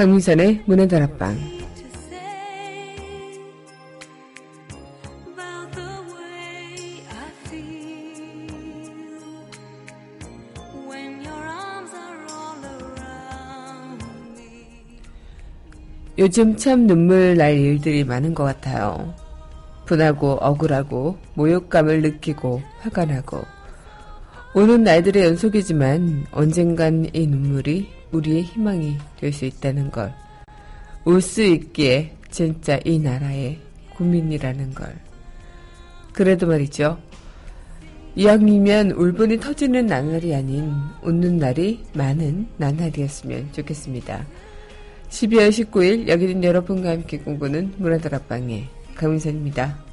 강민선의 문화 다락방 요즘 참 눈물 날 일들이 많은 것 같아요. 분하고 억울하고 모욕감을 느끼고 화가 나고 오는 날들의 연속이지만 언젠간 이 눈물이 우리의 희망이 될 수 있다는 걸. 울수 있기에 진짜 이 나라의 국민이라는 걸. 그래도 말이죠. 이왕이면 울분이 터지는 나날이 아닌 웃는 날이 많은 나날이었으면 좋겠습니다. 12월 19일 여기는 여러분과 함께 꿈꾸는 문화다락방의 강민선입니다.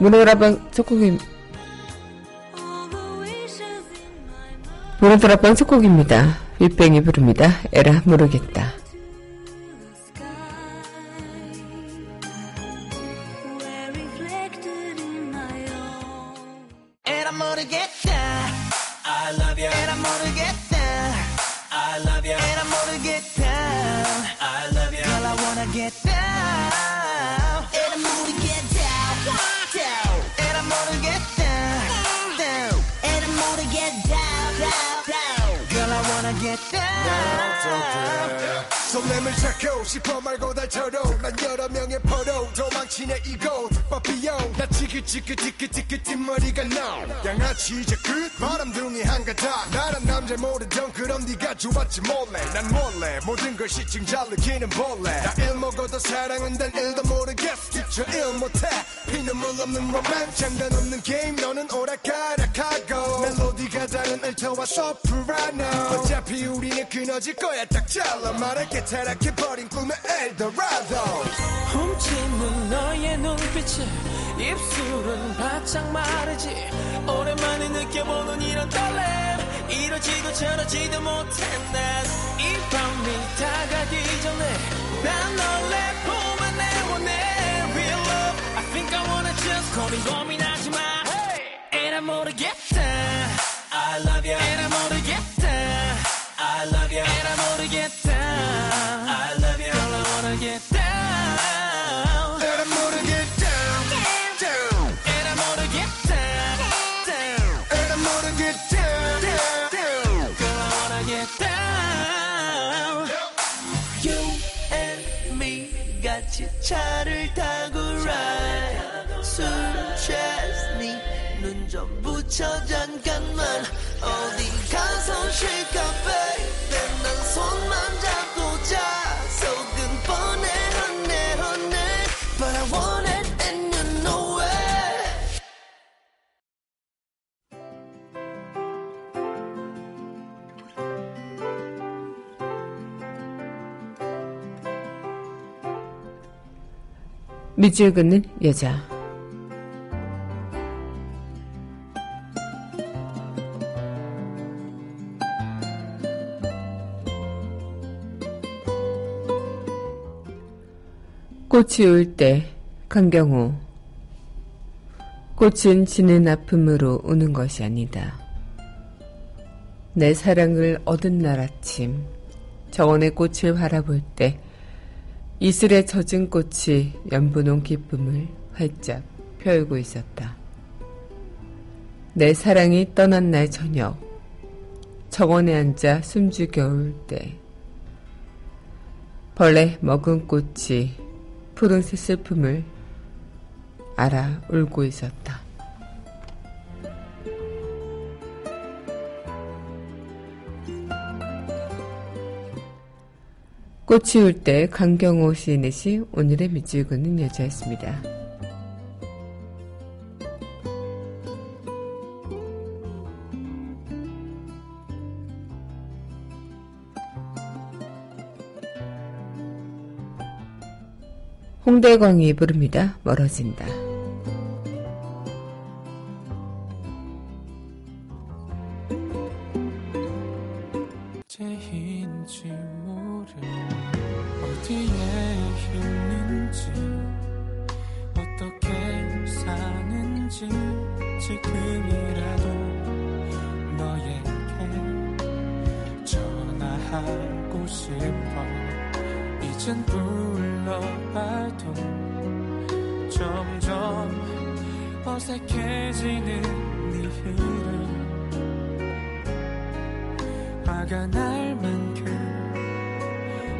문화다락방 첫 곡임 문화다락방 첫 곡입니다. 윗뱅이 부릅니다. 에라 모르겠다. 달처럼 난 여러 명의 포로. 도망치네 이곳 바비용. 나 지긋지긋지긋지긋 뒷머리가 나 양아치 이제 끝. 바람둥이 한가닥 나란 남자 모르던 그럼 네가 좋았지 몰래. 난 몰래. 모든 걸 시층 잘 느끼는 벌레. 나일 먹어도 사랑은 단 일도 모르겠어. 뒤쳐 일 못해. 피눈물 없는 로맨 장단 없는 게임 너는 오락가락하고. 멜로디가 다른 알토와 소프라노. 어차피 우리는 끊어질 거야. 딱 잘라. 말할게 타락해버린 꿈의 엘도라 도 훔치는 너의 눈빛에 입술은 바짝 마르지. 오랜만에 느껴보는 이런 떨림. 이러지도 저러지도 못해 난이 밤이 다가기 전에 난 널 내 품에 내원해. Real love I think I wanna just 고민 고민하지 마. 에라 모르겠다. I love you 에라 모르겠다. I love you 에라 모르겠다 차를 타고 ride. 술 취했니? 눈 좀 붙여 잠깐만. 어디 가서 쉴까 baby 난 손만 잡고 밑줄 긋는 여자 꽃이 울 때 강경호 꽃은 지는 아픔으로 우는 것이 아니다. 내 사랑을 얻은 날 아침 정원의 꽃을 바라볼 때 이슬에 젖은 꽃이 연분홍 기쁨을 활짝 펴고 있었다. 내 사랑이 떠난 날 저녁 정원에 앉아 숨죽여 올 때 벌레 먹은 꽃이 푸른색 슬픔을 알아 울고 있었다. 꽃이 울 때 강경호 시인의 시 오늘의 밑줄 긋는 여자였습니다. 홍대광이 부릅니다. 멀어진다. 굳이 지금이라도 너에게 전화하고 싶어. 이젠 불러봐도 점점 어색해지는 네 이름 화가 날 만큼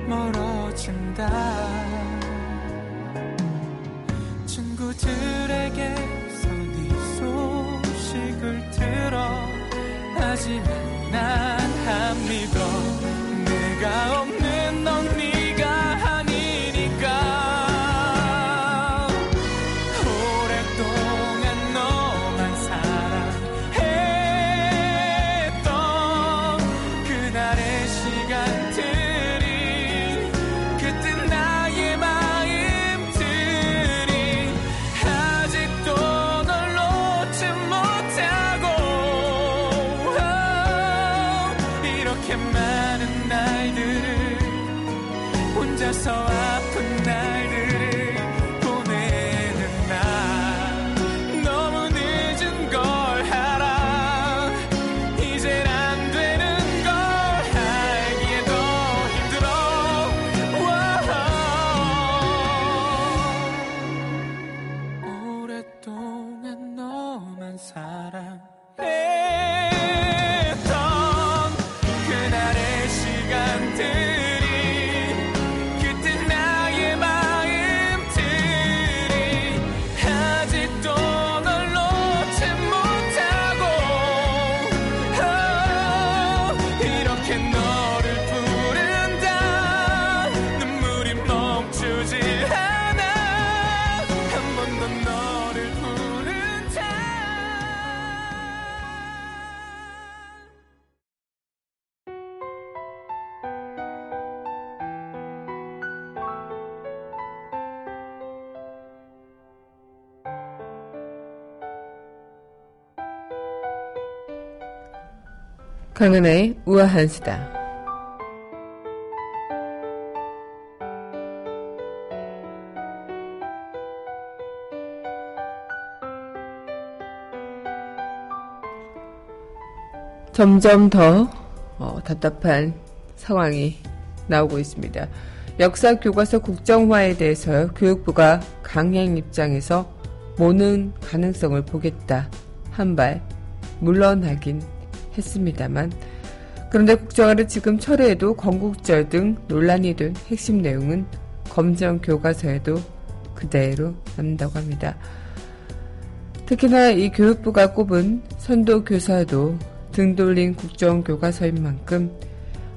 멀어진다. 친구들에게서 네 소식을 들어. 하지만 난안 믿어. 내가 없는 혼자 강은하의 우아한 수다. 점점 더 어, 답답한 상황이 나오고 있습니다. 역사 교과서 국정화에 대해서 교육부가 강행 입장에서 모는 가능성을 보겠다 한 발 물러나긴 했습니다만 그런데 국정화를 지금 철회해도 건국절 등 논란이 된 핵심 내용은 검정 교과서에도 그대로 남는다고 합니다. 특히나 이 교육부가 꼽은 선도 교사도 등 돌린 국정교과서인 만큼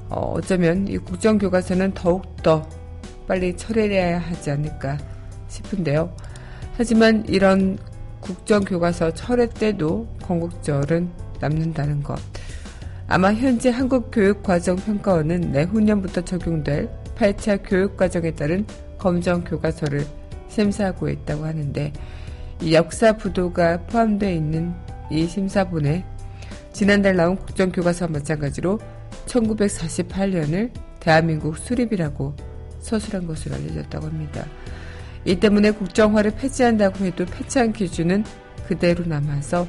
어, 어쩌면 이 국정교과서는 더욱더 빨리 철회해야 하지 않을까 싶은데요. 하지만 이런 국정교과서 철회 때도 건국절은 남는다는 것. 아마 현재 한국교육과정평가원은 내후년부터 적용될 8차 교육과정에 따른 검정 교과서를 심사하고 있다고 하는데 이 역사 부도가 포함되어 있는 이 심사본에 지난달 나온 국정교과서와 마찬가지로 1948년을 대한민국 수립이라고 서술한 것으로 알려졌다고 합니다. 이 때문에 국정화를 폐지한다고 해도 폐지한 기준은 그대로 남아서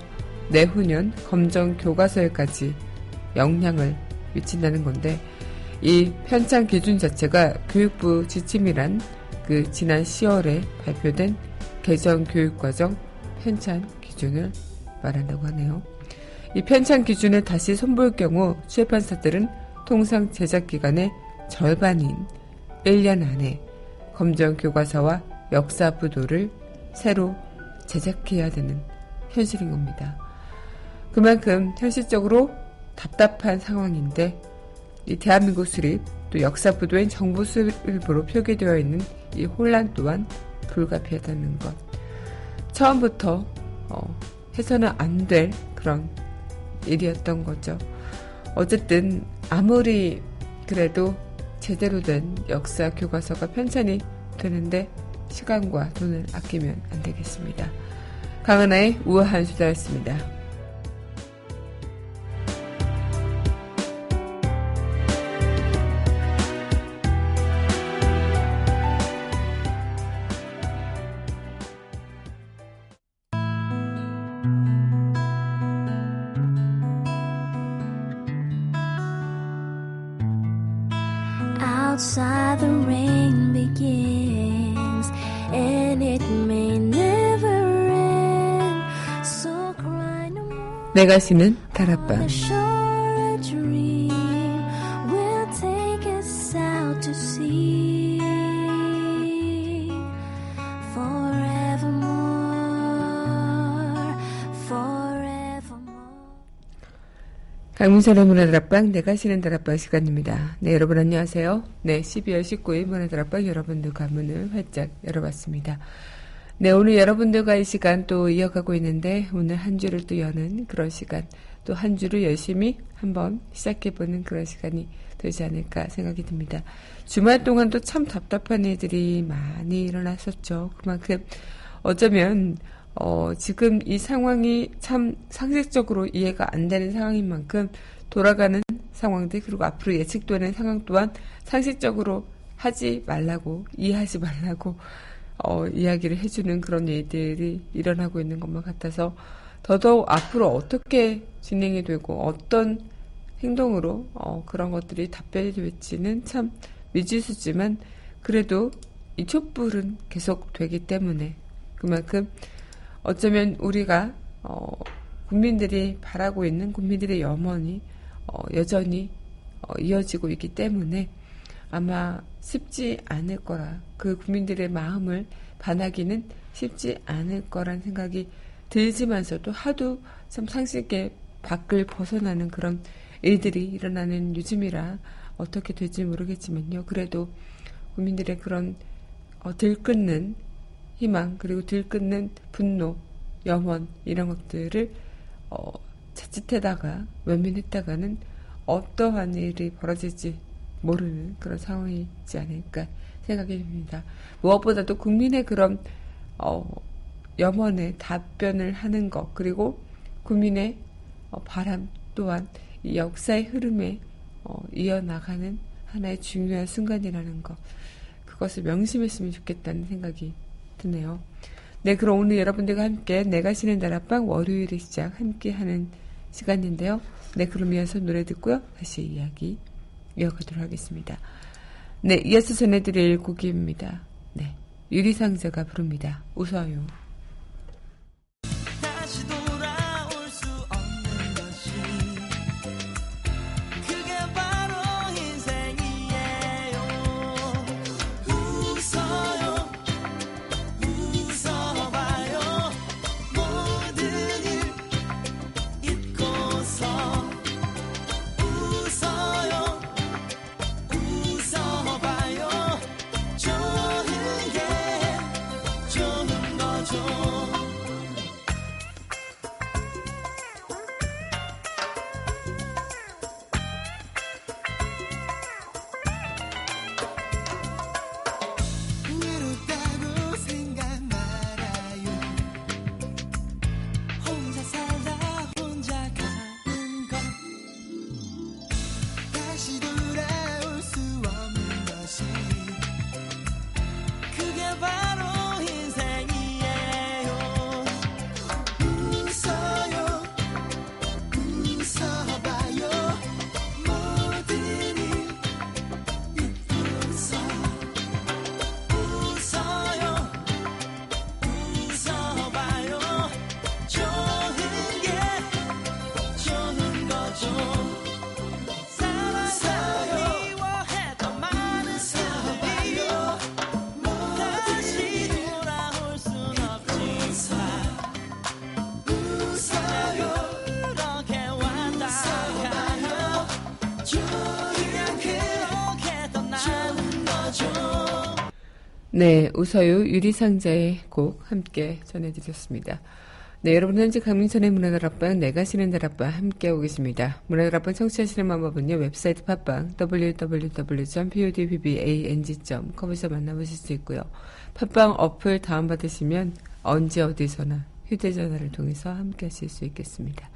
내후년 검정 교과서에까지 영향을 미친다는 건데 이 편찬 기준 자체가 교육부 지침이란 그 지난 10월에 발표된 개정 교육과정 편찬 기준을 말한다고 하네요. 이 편찬 기준을 다시 손볼 경우 출판사들은 통상 제작 기간의 절반인 1년 안에 검정 교과서와 역사 부도를 새로 제작해야 되는 현실인 겁니다. 그만큼 현실적으로 답답한 상황인데 이 대한민국 수립 또 역사 부도인 정부 수립으로 표기되어 있는 이 혼란 또한 불가피하다는 것. 처음부터 어, 해서는 안 될 그런 일이었던 거죠. 어쨌든 아무리 그래도 제대로 된 역사 교과서가 편찬이 되는데 시간과 돈을 아끼면 안 되겠습니다. 강은하의 우아한 수다였습니다. 내가 쉬는 다락방 강민선의 문화다락방 내가 쉬는 다락방 시간입니다. 네 여러분 안녕하세요. 네 12월 19일 문화다락방 여러분들과 문을 활짝 열어봤습니다. 네 오늘 여러분들과 이 시간 또 이어가고 있는데 오늘 한 주를 또 여는 그런 시간 또 한 주를 열심히 한번 시작해보는 그런 시간이 되지 않을까 생각이 듭니다. 주말 동안 또참 답답한 일들이 많이 일어났었죠. 그만큼 어쩌면 어, 지금 이 상황이 참 상식적으로 이해가 안 되는 상황인 만큼 돌아가는 상황들 그리고 앞으로 예측되는 상황 또한 상식적으로 하지 말라고 이해하지 말라고 어, 이야기를 해주는 그런 일들이 일어나고 있는 것만 같아서 더더욱 앞으로 어떻게 진행이 되고 어떤 행동으로 어, 그런 것들이 답변이 될지는 참 미지수지만 그래도 이 촛불은 계속 되기 때문에 그만큼 어쩌면 우리가 어, 국민들이 바라고 있는 국민들의 염원이 어, 여전히 어, 이어지고 있기 때문에 아마 쉽지 않을 거라 그 국민들의 마음을 반하기는 쉽지 않을 거란 생각이 들지만서도 하도 참 상식의 밖을 벗어나는 그런 일들이 일어나는 요즘이라 어떻게 될지 모르겠지만요. 그래도 국민들의 그런 어, 들끓는 희망 그리고 들끓는 분노, 염원 이런 것들을 어, 자칫하다가 외면했다가는 어떠한 일이 벌어질지 모르는 그런 상황이지 않을까 생각이 듭니다. 무엇보다도 국민의 그런 어, 염원에 답변을 하는 것 그리고 국민의 어, 바람 또한 이 역사의 흐름에 어, 이어나가는 하나의 중요한 순간이라는 것 그것을 명심했으면 좋겠다는 생각이 드네요. 네, 그럼 오늘 여러분들과 함께 내가 쉬는 다락방 월요일의 시작 함께 하는 시간인데요. 네, 그럼 이어서 노래 듣고요. 다시 이야기 이어가도록 하겠습니다. 네, 이어서 전해드릴 곡입니다. 네, 유리상자가 부릅니다. 웃어요. 네, 웃어요 유리상자의 곡 함께 전해드렸습니다. 네, 여러분 현재 강민선의 문화다락방 내가 쉬는 다락방 함께하고 계십니다. 문화다락방 청취하시는 방법은요. 웹사이트 팟빵 www.podbbang.com에서 만나보실 수 있고요. 팟빵 어플 다운받으시면 언제 어디서나 휴대전화를 통해서 함께하실 수 있겠습니다.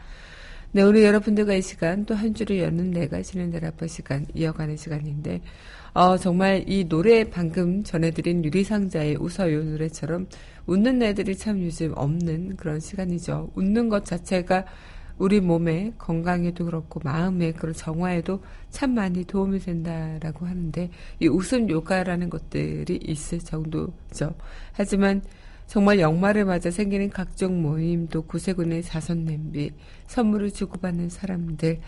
네, 우리 여러분들과 이 시간 또 한 주를 여는 내가 쉬는 다락방 시간 이어가는 시간인데 어, 정말 이 노래 방금 전해드린 유리상자의 웃어요 노래처럼 웃는 애들이 참 요즘 없는 그런 시간이죠. 웃는 것 자체가 우리 몸의 건강에도 그렇고 마음의 그런 정화에도 참 많이 도움이 된다라고 하는데 이 웃음 요가라는 것들이 있을 정도죠. 하지만 정말 연말을 맞아 생기는 각종 모임, 또 구세군의 자선 냄비, 선물을 주고받는 사람들,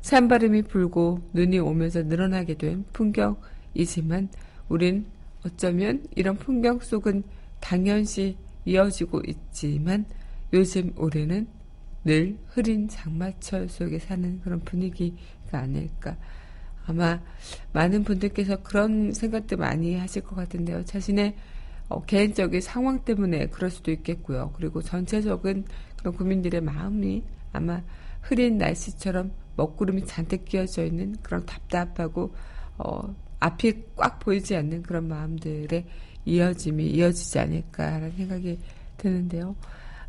산바람이 불고 눈이 오면서 늘어나게 된 풍경이지만 우린 어쩌면 이런 풍경 속은 당연시 이어지고 있지만 요즘 우리는 늘 흐린 장마철 속에 사는 그런 분위기가 아닐까. 아마 많은 분들께서 그런 생각도 많이 하실 것 같은데요. 자신의 어, 개인적인 상황 때문에 그럴 수도 있겠고요. 그리고 전체적인 그런 국민들의 마음이 아마 흐린 날씨처럼 먹구름이 잔뜩 끼어져 있는 그런 답답하고 어, 앞이 꽉 보이지 않는 그런 마음들의 이어짐이 이어지지 않을까라는 생각이 드는데요.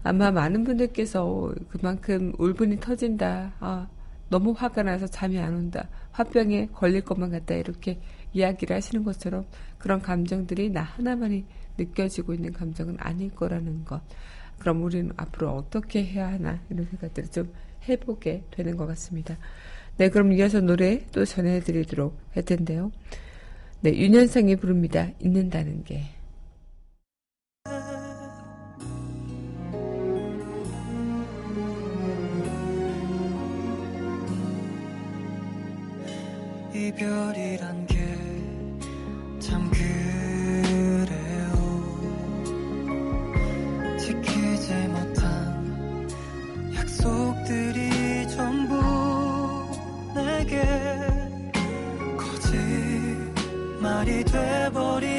아마 많은 분들께서 그만큼 울분이 터진다. 아, 너무 화가 나서 잠이 안 온다. 화병에 걸릴 것만 같다. 이렇게 이야기를 하시는 것처럼 그런 감정들이 나 하나만이 느껴지고 있는 감정은 아닐 거라는 것. 그럼 우리는 앞으로 어떻게 해야 하나 이런 생각들을 좀 해보게 되는 것 같습니다. 네, 그럼 이어서 노래 또 전해드리도록 할 텐데요. 네, 윤현상이 부릅니다. 있는다는 게. 이별이란 거짓말이 돼버린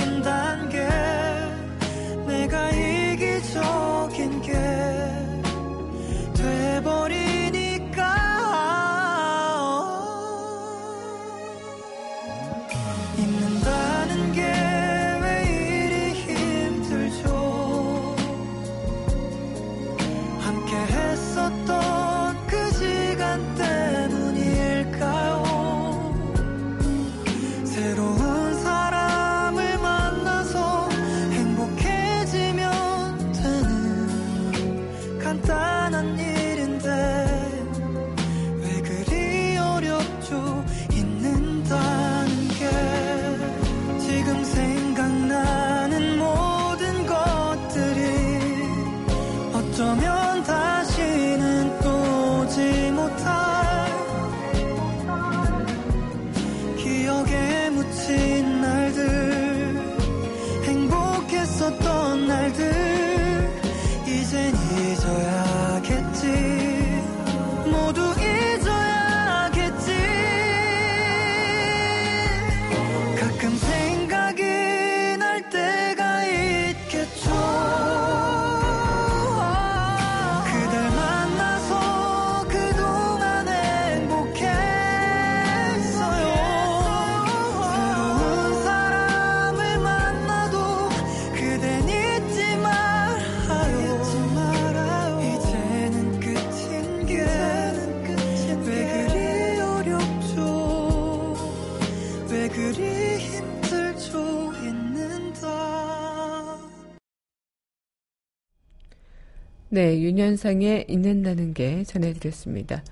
네, 윤현상의 있는다는 게 전해드렸습니다.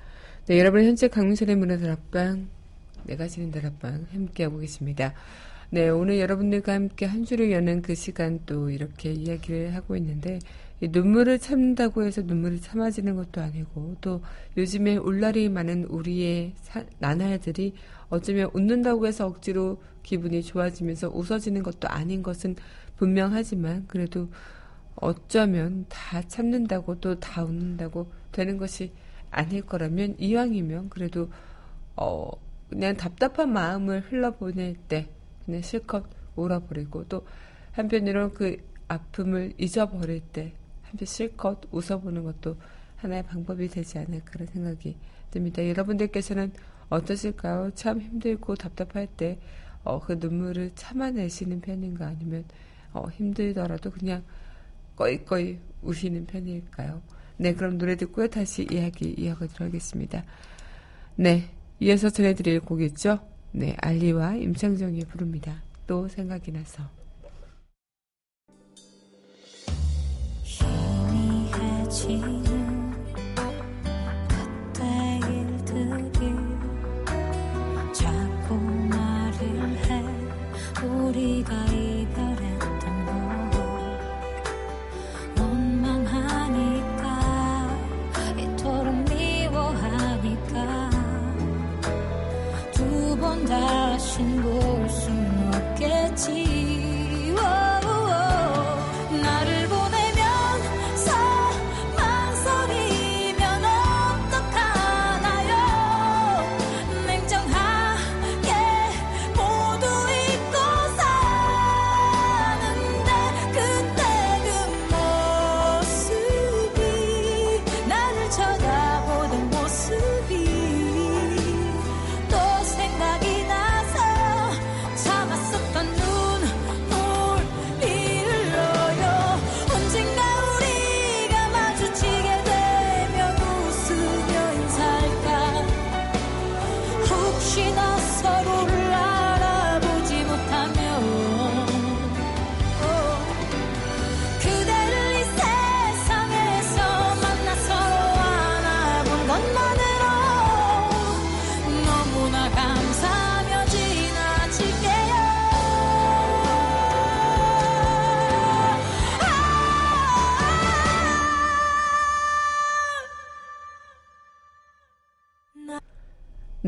네, 여러분 현재 강민선의 문화들 앞방, 내가 지는 달 앞방 함께하고 계십니다. 네, 오늘 여러분들과 함께 한 주를 여는 그 시간 또 이렇게 이야기를 하고 있는데, 이 눈물을 참는다고 해서 눈물이 참아지는 것도 아니고, 또 요즘에 울날이 많은 우리의 사- 나날들이 어쩌면 웃는다고 해서 억지로 기분이 좋아지면서 웃어지는 것도 아닌 것은 분명하지만, 그래도 어쩌면 다 참는다고 또 다 웃는다고 되는 것이 아닐 거라면 이왕이면 그래도 어 그냥 답답한 마음을 흘러보낼 때 그냥 실컷 울어버리고 또 한편으로 그 아픔을 잊어버릴 때 한편 실컷 웃어보는 것도 하나의 방법이 되지 않을까 그런 생각이 듭니다. 여러분들께서는 어떠실까요? 참 힘들고 답답할 때 어, 그 눈물을 참아내시는 편인가 아니면 어, 힘들더라도 그냥 꺼이꺼이 우시는 편일까요? 네, 그럼 노래 듣고요. 다시 이야기 이어가도록 하겠습니다. 네, 이어서 전해드릴 곡이죠. 네, 알리와 임창정이 부릅니다. 또 생각이 나서. 희미해지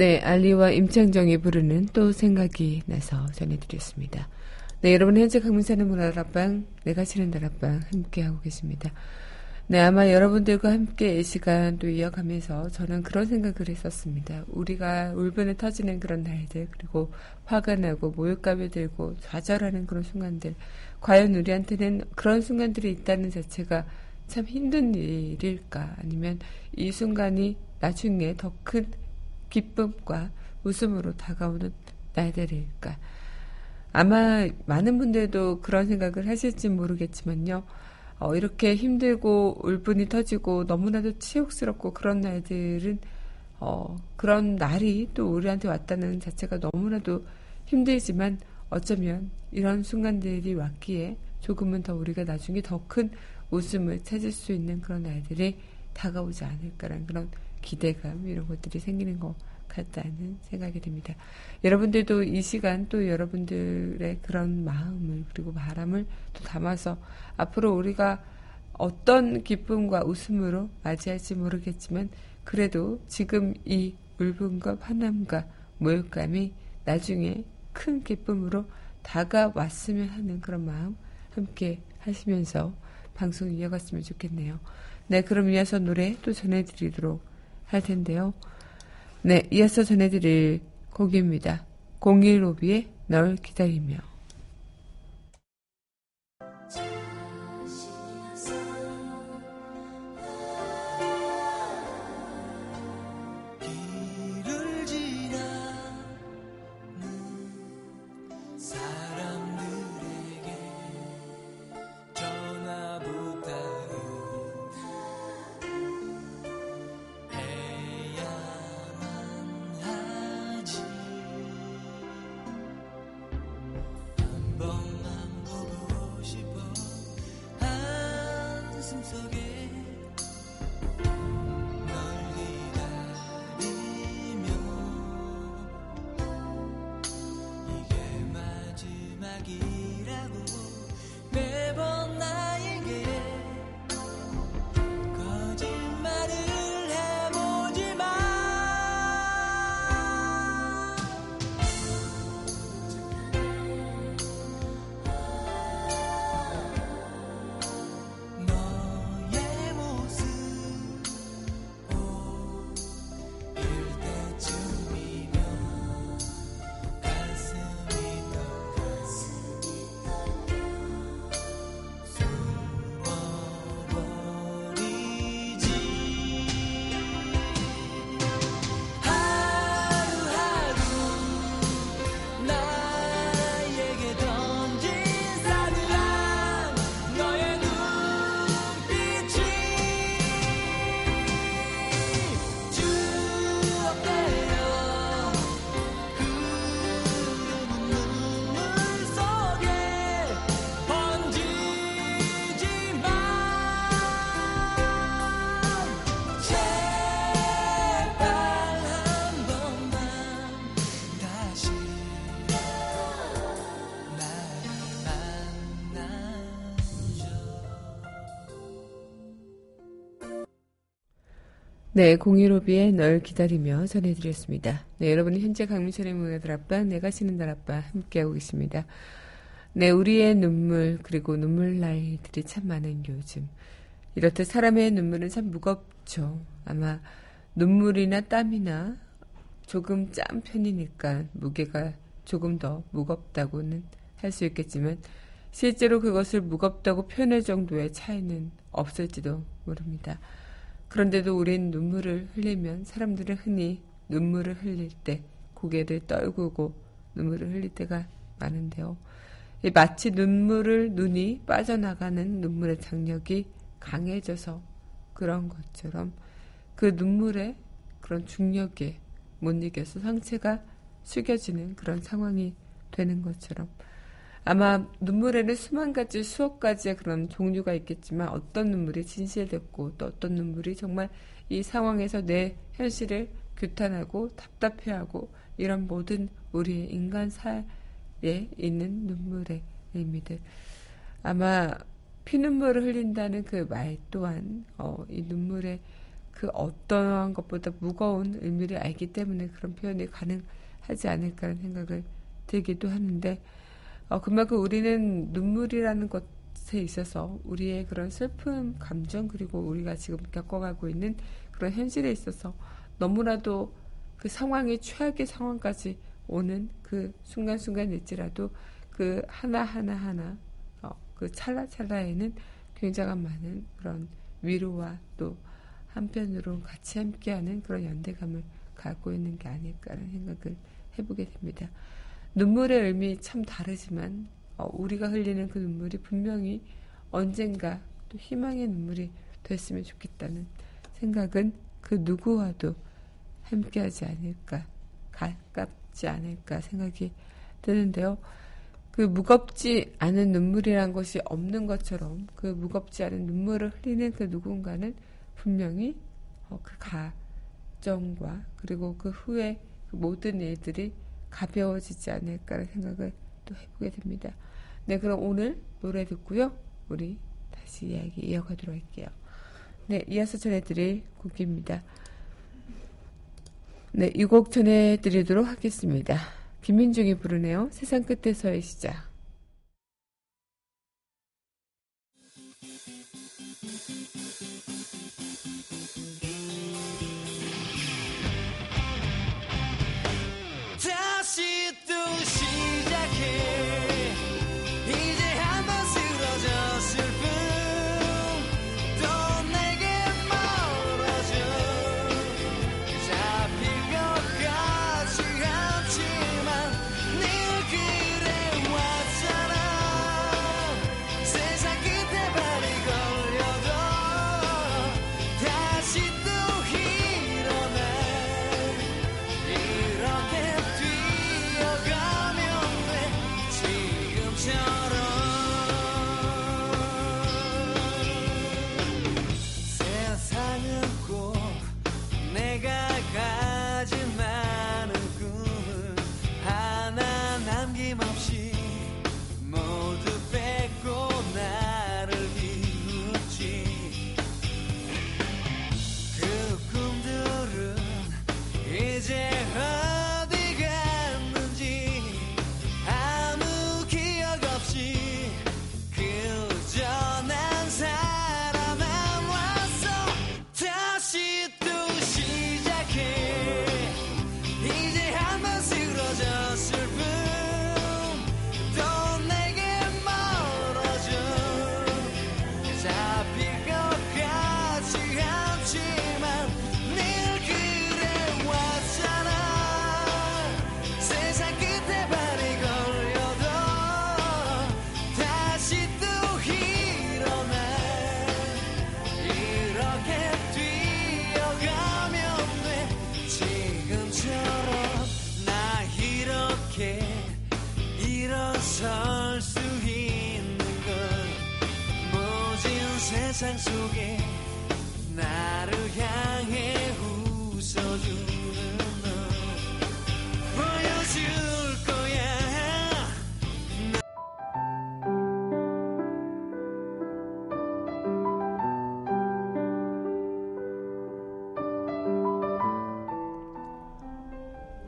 네, 알리와 임창정이 부르는 또 생각이 나서 전해드렸습니다. 네, 여러분 현재 강민사는 문화다락방, 내가 치는 다락방 함께하고 계십니다. 네, 아마 여러분들과 함께 이 시간 또 이어가면서 저는 그런 생각을 했었습니다. 우리가 울분에 터지는 그런 날들, 그리고 화가 나고 모욕감이 들고 좌절하는 그런 순간들, 과연 우리한테는 그런 순간들이 있다는 자체가 참 힘든 일일까? 아니면 이 순간이 나중에 더 큰 기쁨과 웃음으로 다가오는 날들일까? 아마 많은 분들도 그런 생각을 하실지 모르겠지만요. 어, 이렇게 힘들고 울분이 터지고 너무나도 치욕스럽고 그런 날들은 어, 그런 날이 또 우리한테 왔다는 자체가 너무나도 힘들지만 어쩌면 이런 순간들이 왔기에 조금은 더 우리가 나중에 더 큰 웃음을 찾을 수 있는 그런 날들이 다가오지 않을까라는 그런 기대감 이런 것들이 생기는 것 같다는 생각이 듭니다. 여러분들도 이 시간 또 여러분들의 그런 마음을 그리고 바람을 또 담아서 앞으로 우리가 어떤 기쁨과 웃음으로 맞이할지 모르겠지만 그래도 지금 이 울분과 화남과 모욕감이 나중에 큰 기쁨으로 다가왔으면 하는 그런 마음 함께 하시면서 방송 이어갔으면 좋겠네요. 네, 그럼 이어서 노래 또 전해드리도록 할 텐데요. 네, 이어서 전해드릴 곡입니다. 01로비의 널 기다리며. 마지막이라고 네, 공유로비의 널 기다리며 전해드렸습니다. 네, 여러분은 현재 강민철의 문화들 앞방, 내가 쉬는 날 앞방 함께하고 계십니다. 네, 우리의 눈물, 그리고 눈물 나이들이 참 많은 요즘. 이렇듯 사람의 눈물은 참 무겁죠. 아마 눈물이나 땀이나 조금 짠 편이니까 무게가 조금 더 무겁다고는 할 수 있겠지만 실제로 그것을 무겁다고 표현할 정도의 차이는 없을지도 모릅니다. 그런데도 우린 눈물을 흘리면 사람들은 흔히 눈물을 흘릴 때 고개를 떨구고 눈물을 흘릴 때가 많은데요. 이 마치 눈물을 눈이 빠져나가는 눈물의 장력이 강해져서 그런 것처럼 그 눈물의 그런 중력에 못 이겨서 상체가 숙여지는 그런 상황이 되는 것처럼 아마 눈물에는 수만 가지, 수억 가지의 그런 종류가 있겠지만 어떤 눈물이 진실됐고 또 어떤 눈물이 정말 이 상황에서 내 현실을 규탄하고 답답해하고 이런 모든 우리의 인간사에 있는 눈물의 의미들. 아마 피눈물을 흘린다는 그 말 또한 어, 이 눈물의 그 어떠한 것보다 무거운 의미를 알기 때문에 그런 표현이 가능하지 않을까라는 생각을 들기도 하는데 어, 그만큼 우리는 눈물이라는 것에 있어서 우리의 그런 슬픔, 감정 그리고 우리가 지금 겪어가고 있는 그런 현실에 있어서 너무나도 그 상황이 최악의 상황까지 오는 그 순간순간일지라도 그 하나하나 하나 어, 그 찰나찰나에는 굉장한 많은 그런 위로와 또 한편으로 같이 함께하는 그런 연대감을 갖고 있는 게 아닐까라는 생각을 해보게 됩니다. 눈물의 의미 참 다르지만 어, 우리가 흘리는 그 눈물이 분명히 언젠가 또 희망의 눈물이 됐으면 좋겠다는 생각은 그 누구와도 함께하지 않을까 가깝지 않을까 생각이 드는데요. 그 무겁지 않은 눈물이란 것이 없는 것처럼 그 무겁지 않은 눈물을 흘리는 그 누군가는 분명히 어, 그 가정과 그리고 그 후에 그 모든 일들이 가벼워지지 않을까라는 생각을 또 해보게 됩니다. 네, 그럼 오늘 노래 듣고요. 우리 다시 이야기 이어가도록 할게요. 네, 이어서 전해드릴 곡입니다. 네, 이 곡 전해드리도록 하겠습니다. 김민중이 부르네요. 세상 끝에서의 시작.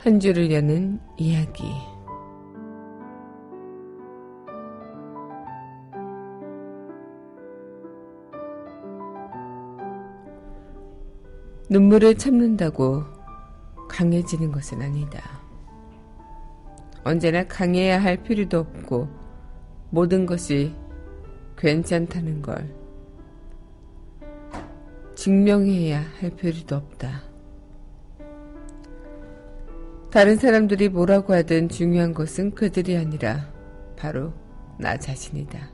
한 줄을 여는 이야기. 눈물을 참는다고 강해지는 것은 아니다. 언제나 강해야 할 필요도 없고 모든 것이 괜찮다는 걸 증명해야 할 필요도 없다. 다른 사람들이 뭐라고 하든 중요한 것은 그들이 아니라 바로 나 자신이다.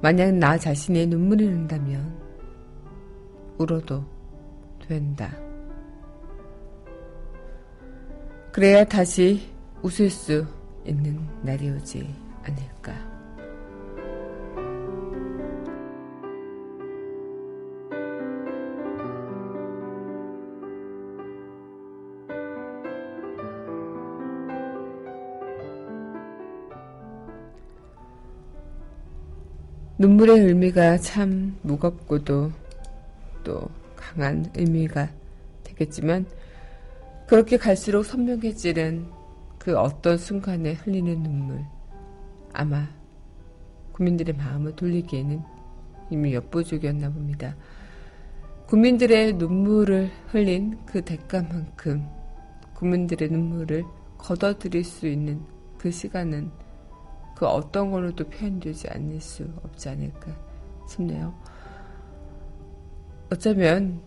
만약 나 자신의 눈물이 난다면 울어도 된다. 그래야 다시 웃을 수 있는 날이 오지 않을까. 눈물의 의미가 참 무겁고도 또 강한 의미가 되겠지만 그렇게 갈수록 선명해지는 그 어떤 순간에 흘리는 눈물 아마 국민들의 마음을 돌리기에는 이미 역부족이었나 봅니다. 국민들의 눈물을 흘린 그 대가만큼 국민들의 눈물을 걷어들일 수 있는 그 시간은 그 어떤 걸로도 표현되지 않을 수 없지 않을까 싶네요. 어쩌면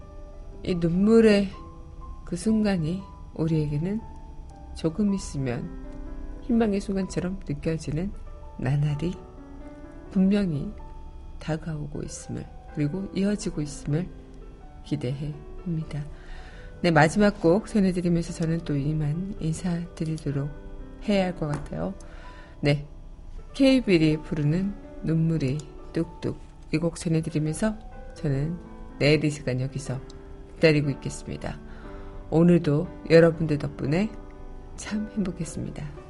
이 눈물의 그 순간이 우리에게는 조금 있으면 희망의 순간처럼 느껴지는 나날이 분명히 다가오고 있음을 그리고 이어지고 있음을 기대해 봅니다. 네, 마지막 곡 전해드리면서 저는 또 이만 인사드리도록 해야 할 것 같아요. 네, 케이빌이 부르는 눈물이 뚝뚝 이 곡 전해드리면서 저는 내일 이 시간 여기서 기다리고 있겠습니다. 오늘도 여러분들 덕분에 참 행복했습니다.